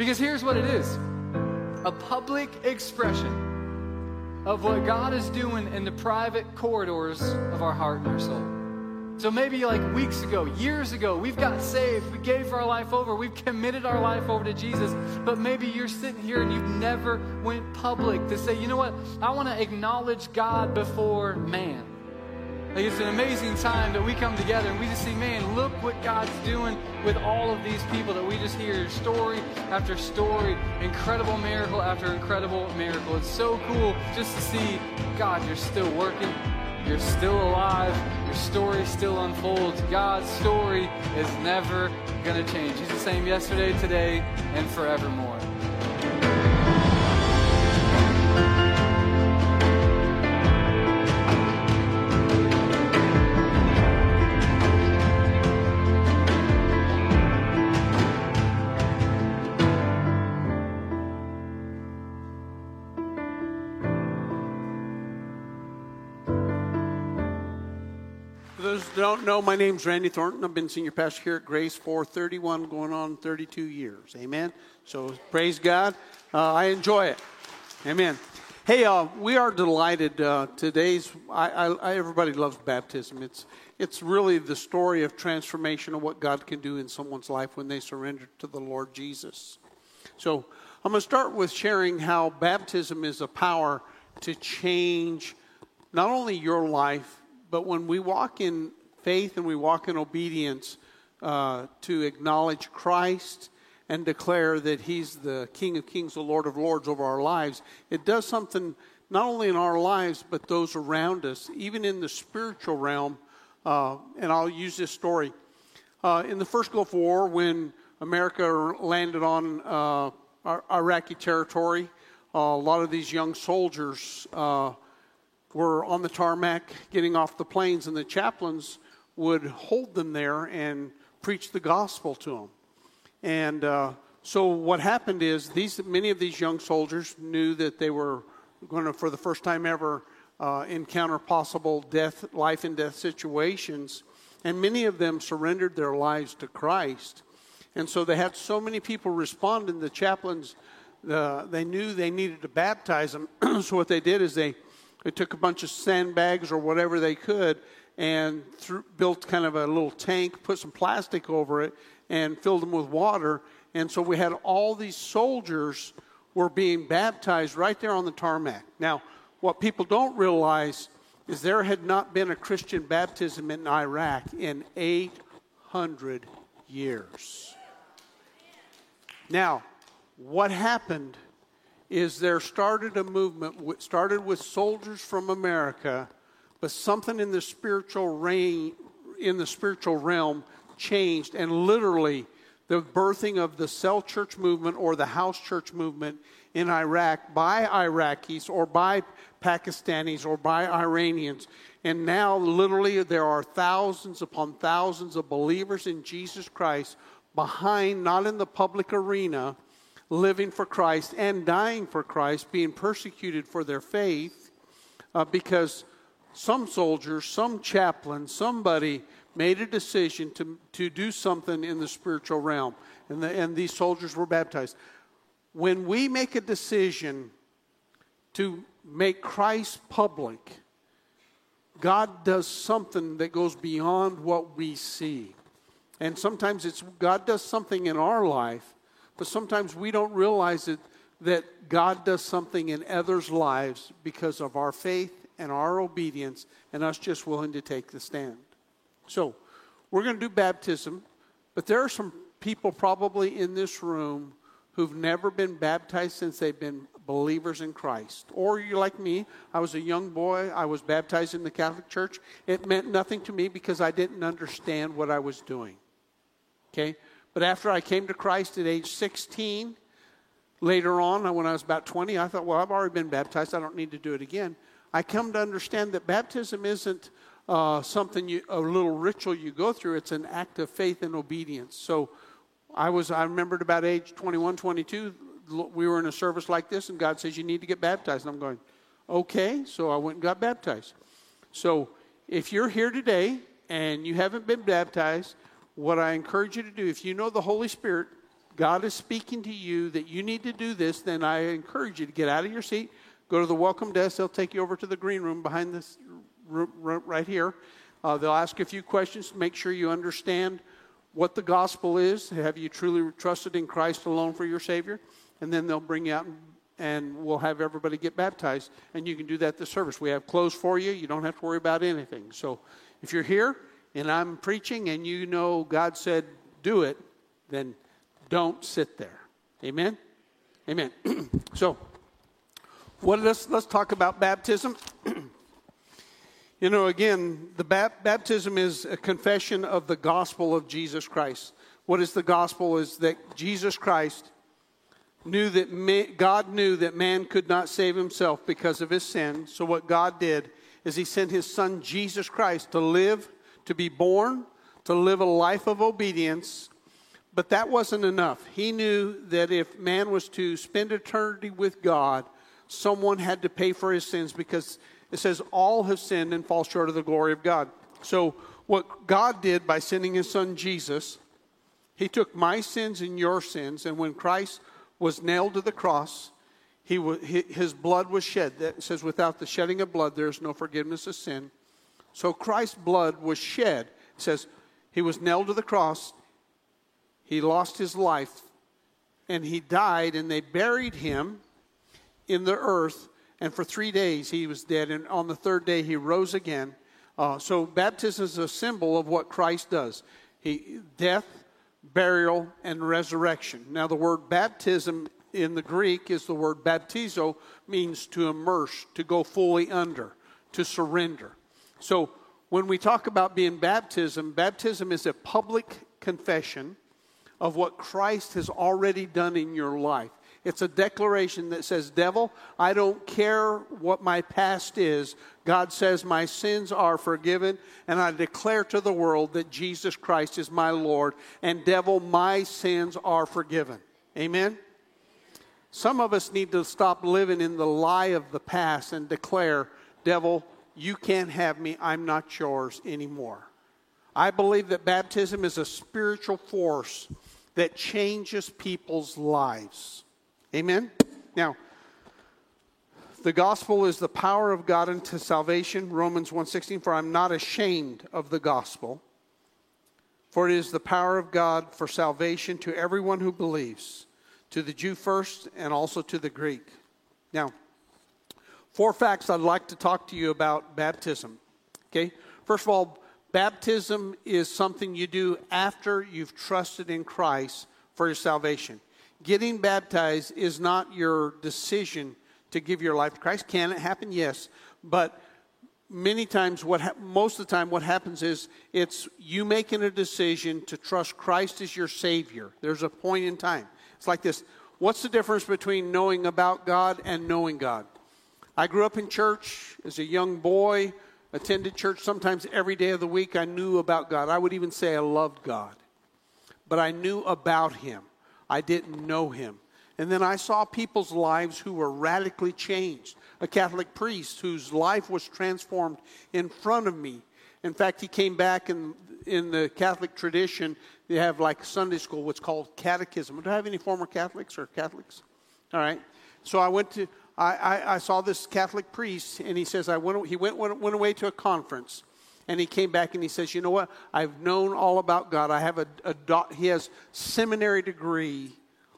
Because here's what it is a public expression of what God is doing in the private corridors of our heart and our soul. So maybe like weeks ago, years ago, we've got saved, we gave our life over, we've committed our life over to Jesus, but maybe you're sitting here and you've never went public to say, you know what, I want to acknowledge God before man. Like it's an amazing time that we come together and we just see, man, look what God's doing with all of these people that we just hear story after story, incredible miracle after incredible miracle. It's so cool just to see, God, you're still working, you're still alive, your story still unfolds. God's story is never going to change. He's the same yesterday, today, and forevermore. Don't know, my name's Randy Thornton. I've been senior pastor here at Grace for 31, going on 32 years. Amen. So praise God. Uh, I enjoy it. Amen. Hey, uh, we are delighted. Uh, today's I, I, everybody loves baptism. It's it's really the story of transformation of what God can do in someone's life when they surrender to the Lord Jesus. So I'm going to start with sharing how baptism is a power to change not only your life, but when we walk in faith and we walk in obedience uh, to acknowledge Christ and declare that He's the King of Kings, the Lord of Lords over our lives, it does something not only in our lives, but those around us, even in the spiritual realm. Uh, and I'll use this story. Uh, in the first Gulf War, when America landed on uh, Iraqi territory, a lot of these young soldiers uh, were on the tarmac getting off the planes, and the chaplains would hold them there and preach the gospel to them. And uh, so what happened is these many of these young soldiers knew that they were going to, for the first time ever, uh, encounter possible death, life and death situations, and many of them surrendered their lives to Christ. And so they had so many people respond, and the chaplains uh, they knew they needed to baptize them. so what they did is they they took a bunch of sandbags or whatever they could and built kind of a little tank, put some plastic over it, and filled them with water. And so we had all these soldiers were being baptized right there on the tarmac. Now, what people don't realize is there had not been a Christian baptism in Iraq in 800 years. Now, what happened is there started a movement, started with soldiers from America but something in the spiritual reign, in the spiritual realm changed, and literally the birthing of the cell church movement or the house church movement in Iraq by Iraqis or by Pakistanis or by Iranians. And now, literally, there are thousands upon thousands of believers in Jesus Christ behind, not in the public arena, living for Christ and dying for Christ, being persecuted for their faith uh, because some soldier, some chaplain, somebody made a decision to, to do something in the spiritual realm, and, the, and these soldiers were baptized. When we make a decision to make Christ public, God does something that goes beyond what we see. And sometimes it's God does something in our life, but sometimes we don't realize it, that God does something in others' lives because of our faith and our obedience and us just willing to take the stand. So, we're going to do baptism, but there are some people probably in this room who've never been baptized since they've been believers in Christ. Or you're like me, I was a young boy, I was baptized in the Catholic Church. It meant nothing to me because I didn't understand what I was doing. Okay? But after I came to Christ at age 16, later on, when I was about 20, I thought, well, I've already been baptized, I don't need to do it again. I come to understand that baptism isn't uh, something you, a little ritual you go through. It's an act of faith and obedience. So I was, I remembered about age 21, 22, we were in a service like this, and God says, You need to get baptized. And I'm going, Okay. So I went and got baptized. So if you're here today and you haven't been baptized, what I encourage you to do, if you know the Holy Spirit God is speaking to you that you need to do this, then I encourage you to get out of your seat, go to the welcome desk. They'll take you over to the green room behind this room, right here. Uh, they'll ask a few questions to make sure you understand what the gospel is. Have you truly trusted in Christ alone for your Savior? And then they'll bring you out and, and we'll have everybody get baptized. And you can do that at the service. We have clothes for you. You don't have to worry about anything. So if you're here and I'm preaching and you know God said do it, then don't sit there. Amen? Amen. so, what, let's, let's talk about baptism. You know, again, the baptism is a confession of the gospel of Jesus Christ. What is the gospel? Is that Jesus Christ knew that God knew that man could not save himself because of his sin. So what God did is He sent His Son Jesus Christ to live, to be born, to live a life of obedience. But that wasn't enough. He knew that if man was to spend eternity with God, someone had to pay for his sins because it says all have sinned and fall short of the glory of God. So, what God did by sending his son Jesus, he took my sins and your sins, and when Christ was nailed to the cross, he, his blood was shed. That says, without the shedding of blood, there is no forgiveness of sin. So Christ's blood was shed. It says, he was nailed to the cross, he lost his life, and he died, and they buried him in the earth and for three days he was dead, and on the third day he rose again. Uh, so baptism is a symbol of what Christ does. He death, burial, and resurrection. Now the word baptism in the Greek is the word baptizo, means to immerse, to go fully under, to surrender. So when we talk about being baptism, baptism is a public confession of what Christ has already done in your life. It's a declaration that says, Devil, I don't care what my past is. God says, My sins are forgiven, and I declare to the world that Jesus Christ is my Lord. And, devil, my sins are forgiven. Amen? Some of us need to stop living in the lie of the past and declare, Devil, you can't have me. I'm not yours anymore. I believe that baptism is a spiritual force that changes people's lives. Amen? Now, the gospel is the power of God unto salvation. Romans 1:16 for I'm not ashamed of the gospel for it is the power of God for salvation to everyone who believes to the Jew first and also to the Greek. Now, four facts I'd like to talk to you about baptism. Okay? First of all, baptism is something you do after you've trusted in Christ for your salvation getting baptized is not your decision to give your life to Christ. Can it happen? Yes. But many times, what ha- most of the time, what happens is it's you making a decision to trust Christ as your Savior. There's a point in time. It's like this What's the difference between knowing about God and knowing God? I grew up in church as a young boy, attended church sometimes every day of the week. I knew about God. I would even say I loved God, but I knew about Him. I didn't know him. And then I saw people's lives who were radically changed. A Catholic priest whose life was transformed in front of me. In fact, he came back in, in the Catholic tradition. They have like Sunday school, what's called catechism. Do I have any former Catholics or Catholics? All right. So I went to, I, I, I saw this Catholic priest, and he says, I went, he went, went, went away to a conference and he came back and he says, "You know what? I've known all about God. I have a, a do- he has seminary degree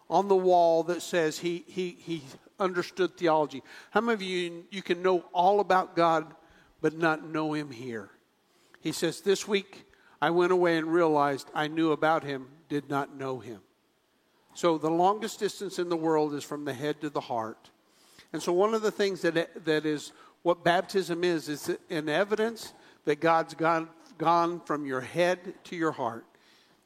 on the wall that says he he he understood theology. How many of you you can know all about God but not know him here?" He says, "This week I went away and realized I knew about him, did not know him." So the longest distance in the world is from the head to the heart. And so one of the things that that is what baptism is is an evidence that God's gone, gone from your head to your heart.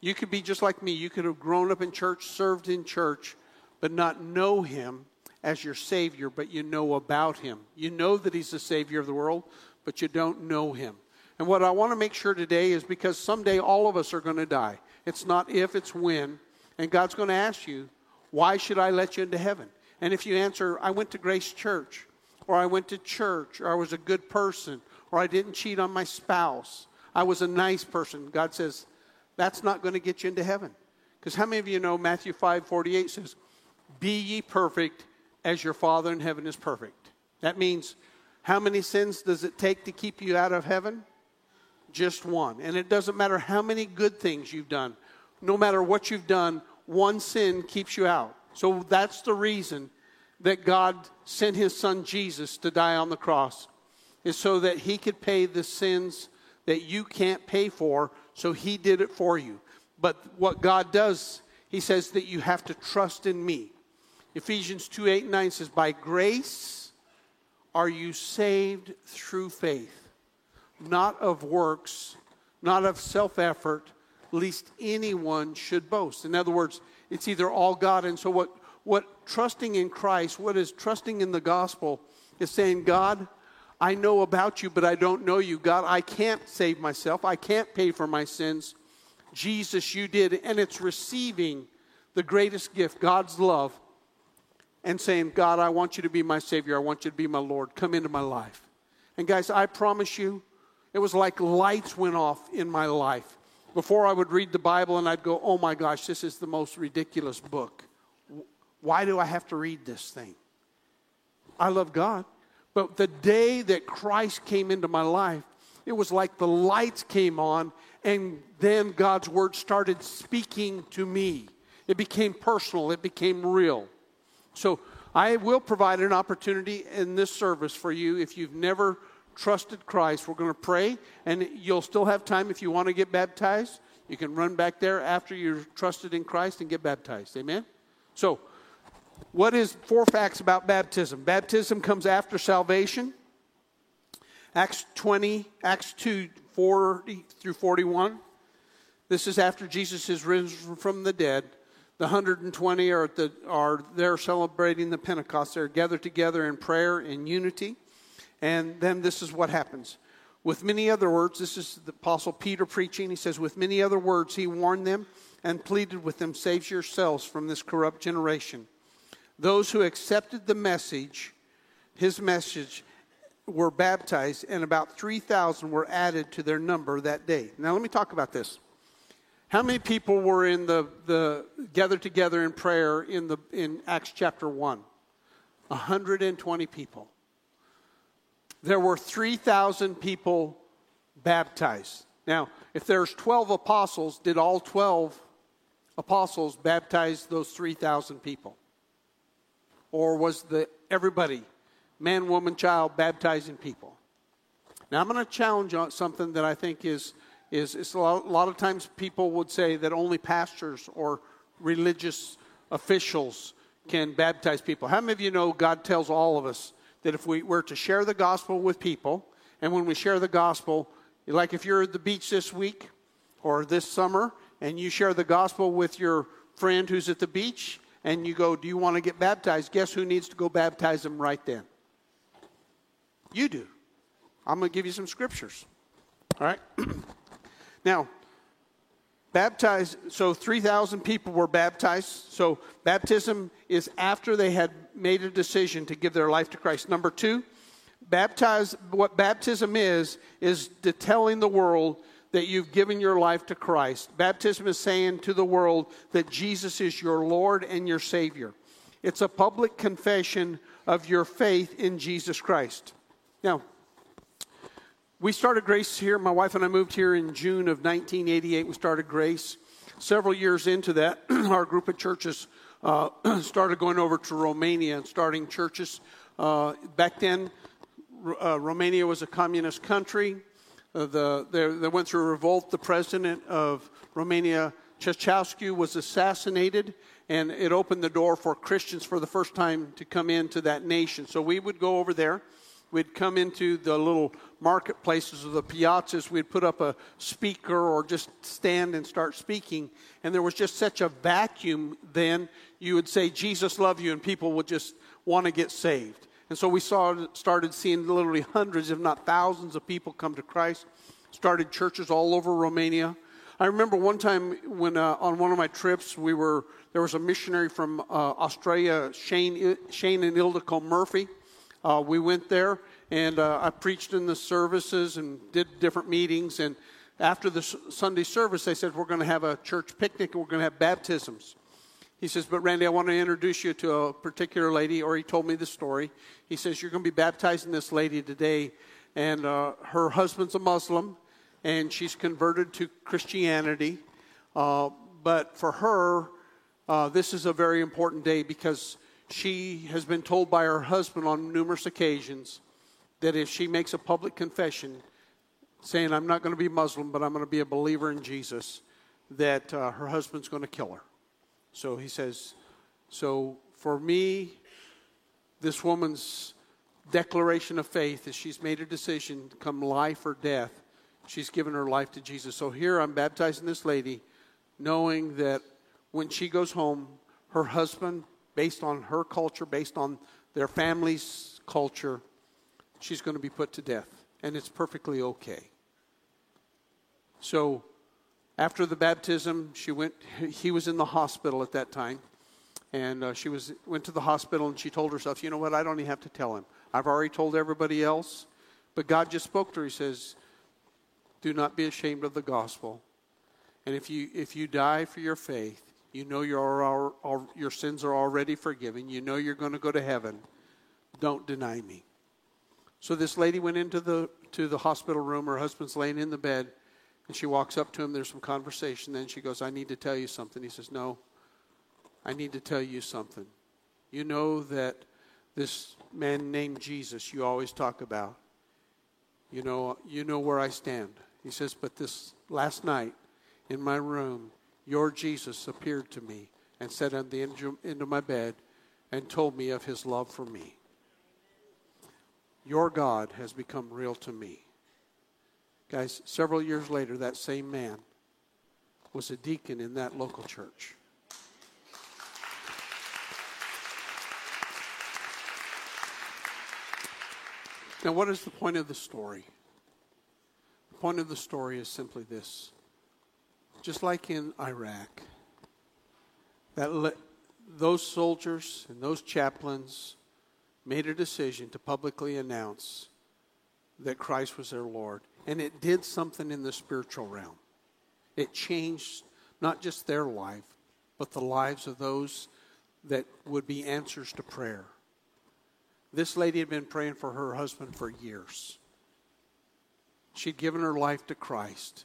You could be just like me. You could have grown up in church, served in church, but not know Him as your Savior, but you know about Him. You know that He's the Savior of the world, but you don't know Him. And what I want to make sure today is because someday all of us are going to die. It's not if, it's when. And God's going to ask you, why should I let you into heaven? And if you answer, I went to Grace Church, or I went to church, or I was a good person, or I didn't cheat on my spouse. I was a nice person. God says, that's not going to get you into heaven. Because how many of you know Matthew 5 48 says, Be ye perfect as your Father in heaven is perfect? That means how many sins does it take to keep you out of heaven? Just one. And it doesn't matter how many good things you've done, no matter what you've done, one sin keeps you out. So that's the reason that God sent his son Jesus to die on the cross, is so that he could pay the sins that you can't pay for, so he did it for you. But what God does, he says that you have to trust in me. Ephesians 2 8 and 9 says, By grace are you saved through faith, not of works, not of self effort, lest anyone should boast. In other words, it's either all God. And so, what, what trusting in Christ, what is trusting in the gospel, is saying, God, I know about you, but I don't know you. God, I can't save myself. I can't pay for my sins. Jesus, you did. And it's receiving the greatest gift, God's love, and saying, God, I want you to be my Savior. I want you to be my Lord. Come into my life. And guys, I promise you, it was like lights went off in my life. Before I would read the Bible and I'd go, oh my gosh, this is the most ridiculous book. Why do I have to read this thing? I love God. But the day that Christ came into my life, it was like the lights came on, and then God's word started speaking to me. It became personal, it became real. So I will provide an opportunity in this service for you if you've never trusted Christ. We're going to pray, and you'll still have time if you want to get baptized. You can run back there after you're trusted in Christ and get baptized. Amen? So, what is four facts about baptism? Baptism comes after salvation. Acts 20, Acts 2, 40 through 41. This is after Jesus is risen from the dead. The 120 are, the, are there celebrating the Pentecost. They're gathered together in prayer in unity. And then this is what happens. With many other words, this is the Apostle Peter preaching. He says, With many other words, he warned them and pleaded with them, Save yourselves from this corrupt generation. Those who accepted the message, his message, were baptized, and about 3,000 were added to their number that day. Now, let me talk about this. How many people were in the, the gathered together in prayer in, the, in Acts chapter 1? 120 people. There were 3,000 people baptized. Now, if there's 12 apostles, did all 12 apostles baptize those 3,000 people? Or was the everybody, man, woman, child, baptizing people? Now I'm going to challenge on something that I think is is, a, lot, a lot of times people would say that only pastors or religious officials can baptize people. How many of you know God tells all of us that if we were to share the gospel with people, and when we share the gospel, like if you're at the beach this week or this summer, and you share the gospel with your friend who's at the beach, and you go, Do you want to get baptized? Guess who needs to go baptize them right then? You do. I'm going to give you some scriptures. All right? now, baptized, so 3,000 people were baptized. So, baptism is after they had made a decision to give their life to Christ. Number two, baptize, what baptism is, is telling the world that you've given your life to Christ. Baptism is saying to the world that Jesus is your Lord and your Savior. It's a public confession of your faith in Jesus Christ. Now, we started Grace here. My wife and I moved here in June of 1988. We started Grace. Several years into that, our group of churches uh, started going over to Romania and starting churches. Uh, back then, uh, Romania was a communist country. Uh, the, they, went through a revolt. The president of Romania, Ceausescu, was assassinated, and it opened the door for Christians for the first time to come into that nation. So we would go over there. We'd come into the little marketplaces or the piazzas. We'd put up a speaker or just stand and start speaking. And there was just such a vacuum then. You would say, Jesus love you, and people would just want to get saved. And so we saw, started seeing literally hundreds, if not thousands, of people come to Christ. Started churches all over Romania. I remember one time when uh, on one of my trips, we were there was a missionary from uh, Australia, Shane, Shane and Ildiko Murphy. Uh, we went there, and uh, I preached in the services and did different meetings. And after the Sunday service, they said, We're going to have a church picnic and we're going to have baptisms. He says, But Randy, I want to introduce you to a particular lady, or he told me the story. He says, You're going to be baptizing this lady today, and uh, her husband's a Muslim, and she's converted to Christianity. Uh, but for her, uh, this is a very important day because she has been told by her husband on numerous occasions that if she makes a public confession saying, I'm not going to be Muslim, but I'm going to be a believer in Jesus, that uh, her husband's going to kill her. So he says, So for me, this woman's declaration of faith is she's made a decision to come life or death. She's given her life to Jesus. So here I'm baptizing this lady, knowing that when she goes home, her husband, based on her culture, based on their family's culture, she's going to be put to death. And it's perfectly okay. So after the baptism, she went, he was in the hospital at that time. And uh, she was, went to the hospital and she told herself, you know what, I don't even have to tell him. I've already told everybody else. But God just spoke to her. He says, do not be ashamed of the gospel. And if you, if you die for your faith, you know your, your sins are already forgiven. You know you're going to go to heaven. Don't deny me. So this lady went into the, to the hospital room. Her husband's laying in the bed. And she walks up to him. There's some conversation. Then she goes, I need to tell you something. He says, No, I need to tell you something. You know that this man named Jesus you always talk about, you know, you know where I stand. He says, But this last night in my room, your Jesus appeared to me and sat on the end of my bed and told me of his love for me. Your God has become real to me. Guys, several years later, that same man was a deacon in that local church. Now, what is the point of the story? The point of the story is simply this. Just like in Iraq, that le- those soldiers and those chaplains made a decision to publicly announce that Christ was their Lord and it did something in the spiritual realm. It changed not just their life, but the lives of those that would be answers to prayer. This lady had been praying for her husband for years. She'd given her life to Christ.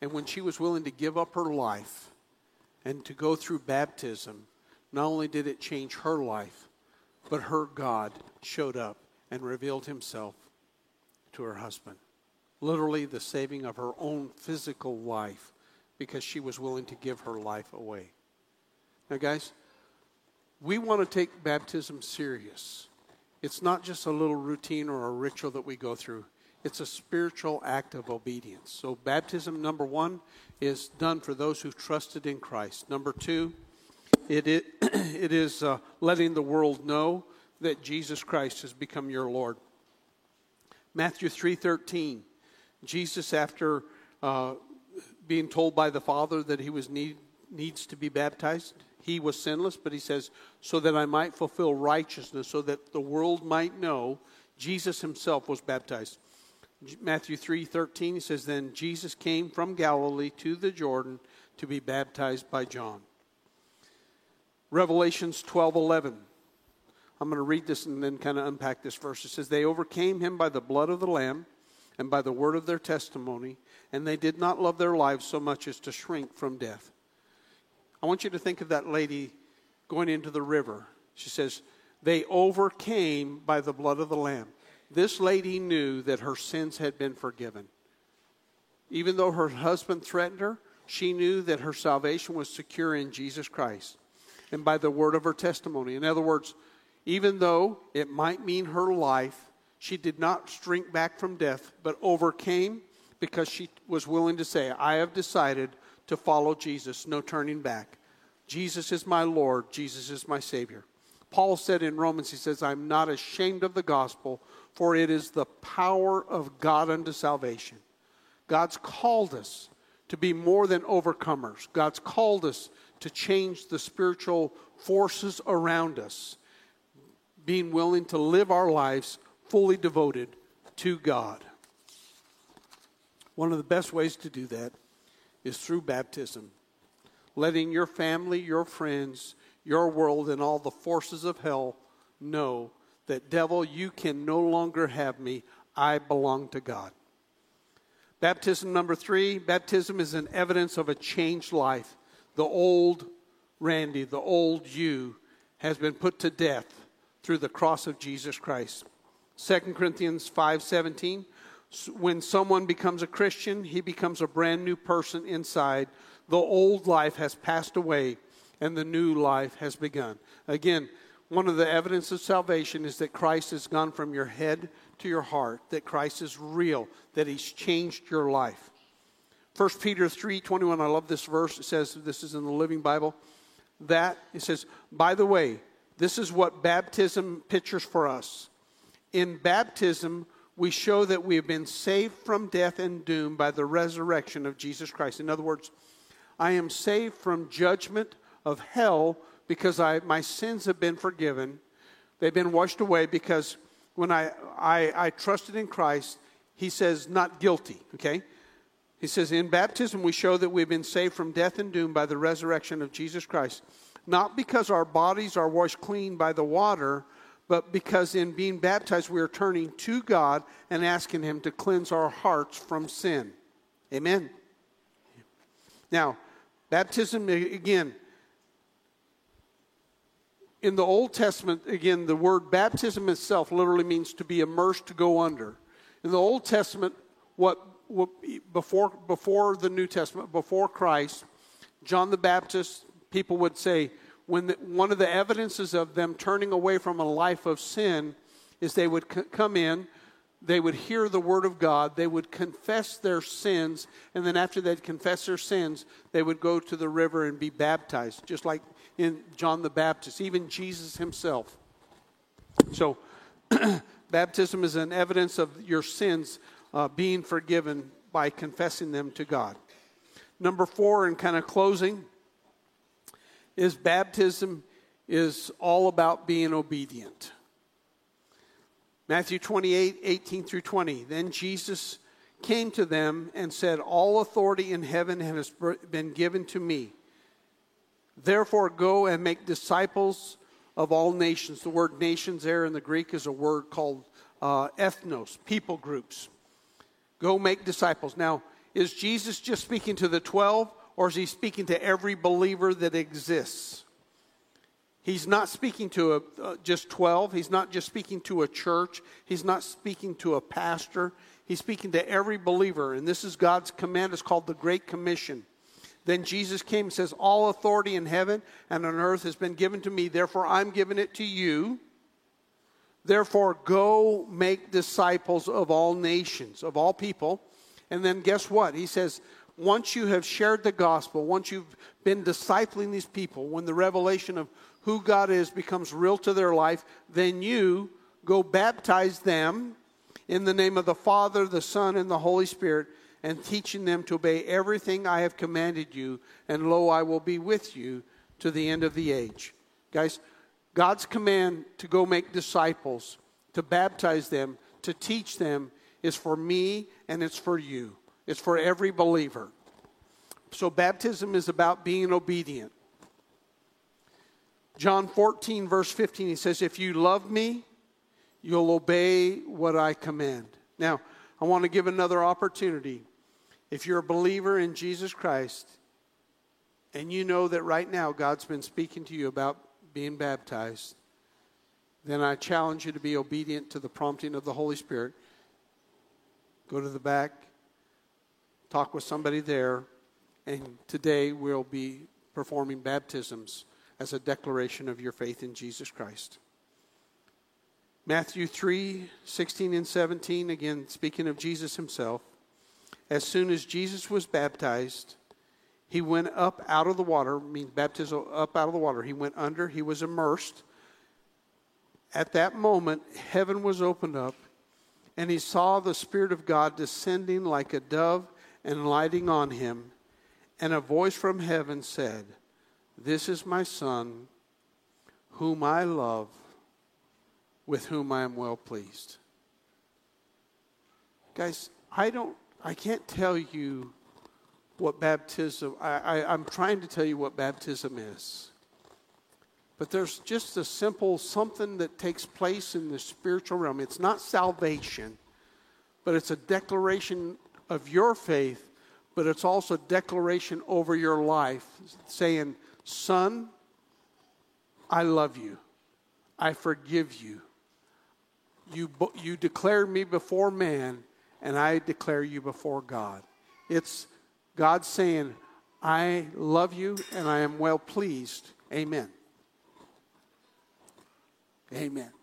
And when she was willing to give up her life and to go through baptism, not only did it change her life, but her God showed up and revealed himself to her husband literally the saving of her own physical life because she was willing to give her life away. Now, guys, we want to take baptism serious. It's not just a little routine or a ritual that we go through. It's a spiritual act of obedience. So, baptism, number one, is done for those who've trusted in Christ. Number two, it, it, it is uh, letting the world know that Jesus Christ has become your Lord. Matthew 3.13 Jesus, after uh, being told by the Father that he was need, needs to be baptized, he was sinless, but he says, so that I might fulfill righteousness, so that the world might know Jesus himself was baptized. Matthew 3:13 he says then Jesus came from Galilee to the Jordan to be baptized by John. Revelations 12:11 I'm going to read this and then kind of unpack this verse. It says they overcame him by the blood of the lamb and by the word of their testimony, and they did not love their lives so much as to shrink from death. I want you to think of that lady going into the river. She says, They overcame by the blood of the Lamb. This lady knew that her sins had been forgiven. Even though her husband threatened her, she knew that her salvation was secure in Jesus Christ and by the word of her testimony. In other words, even though it might mean her life, she did not shrink back from death, but overcame because she was willing to say, I have decided to follow Jesus, no turning back. Jesus is my Lord, Jesus is my Savior. Paul said in Romans, he says, I'm not ashamed of the gospel, for it is the power of God unto salvation. God's called us to be more than overcomers. God's called us to change the spiritual forces around us, being willing to live our lives fully devoted to God. One of the best ways to do that is through baptism, letting your family, your friends, your world, and all the forces of hell know that, devil, you can no longer have me. I belong to God. Baptism number three baptism is an evidence of a changed life. The old Randy, the old you, has been put to death through the cross of Jesus Christ. 2 Corinthians 5:17 when someone becomes a Christian, he becomes a brand new person inside. The old life has passed away and the new life has begun. Again, one of the evidence of salvation is that Christ has gone from your head to your heart, that Christ is real, that he's changed your life. 1 Peter 3:21 I love this verse. It says this is in the Living Bible that it says, by the way, this is what baptism pictures for us. In baptism, we show that we have been saved from death and doom by the resurrection of Jesus Christ. In other words, I am saved from judgment of hell because I, my sins have been forgiven. They've been washed away because when I, I, I trusted in Christ, he says, not guilty, okay? He says, In baptism, we show that we've been saved from death and doom by the resurrection of Jesus Christ. Not because our bodies are washed clean by the water, but because in being baptized, we are turning to God and asking Him to cleanse our hearts from sin. Amen. Now, baptism, again, in the Old Testament, again, the word baptism itself literally means to be immersed, to go under. In the Old Testament, what before, before the New Testament, before Christ, John the Baptist, people would say, when the, one of the evidences of them turning away from a life of sin is they would c- come in, they would hear the word of God, they would confess their sins, and then after they'd confess their sins, they would go to the river and be baptized, just like in John the Baptist, even Jesus himself. So, baptism is an evidence of your sins uh, being forgiven by confessing them to God. Number four, and kind of closing, is baptism is all about being obedient. Matthew 28 18 through 20. Then Jesus came to them and said, All authority in heaven has been given to me. Therefore, go and make disciples of all nations. The word nations there in the Greek is a word called uh, ethnos, people groups. Go make disciples. Now, is Jesus just speaking to the 12 or is he speaking to every believer that exists? He's not speaking to a, uh, just 12. He's not just speaking to a church. He's not speaking to a pastor. He's speaking to every believer. And this is God's command. It's called the Great Commission. Then Jesus came and says, All authority in heaven and on earth has been given to me. Therefore, I'm giving it to you. Therefore, go make disciples of all nations, of all people. And then guess what? He says, once you have shared the gospel, once you've been discipling these people, when the revelation of who God is becomes real to their life, then you go baptize them in the name of the Father, the Son, and the Holy Spirit, and teaching them to obey everything I have commanded you. And lo, I will be with you to the end of the age. Guys, God's command to go make disciples, to baptize them, to teach them is for me and it's for you. It's for every believer. So baptism is about being obedient. John 14, verse 15, he says, If you love me, you'll obey what I command. Now, I want to give another opportunity. If you're a believer in Jesus Christ and you know that right now God's been speaking to you about being baptized, then I challenge you to be obedient to the prompting of the Holy Spirit. Go to the back, talk with somebody there, and today we'll be performing baptisms as a declaration of your faith in Jesus Christ. Matthew 3 16 and 17, again, speaking of Jesus himself. As soon as Jesus was baptized, he went up out of the water, means baptism up out of the water. He went under, he was immersed. At that moment, heaven was opened up, and he saw the Spirit of God descending like a dove and lighting on him. And a voice from heaven said, This is my Son, whom I love, with whom I am well pleased. Guys, I don't I can't tell you what baptism, I, I, I'm trying to tell you what baptism is. But there's just a simple something that takes place in the spiritual realm. It's not salvation, but it's a declaration of your faith, but it's also a declaration over your life saying, Son, I love you. I forgive you. You, you declared me before man, and I declare you before God. It's God saying, I love you and I am well pleased. Amen. Amen.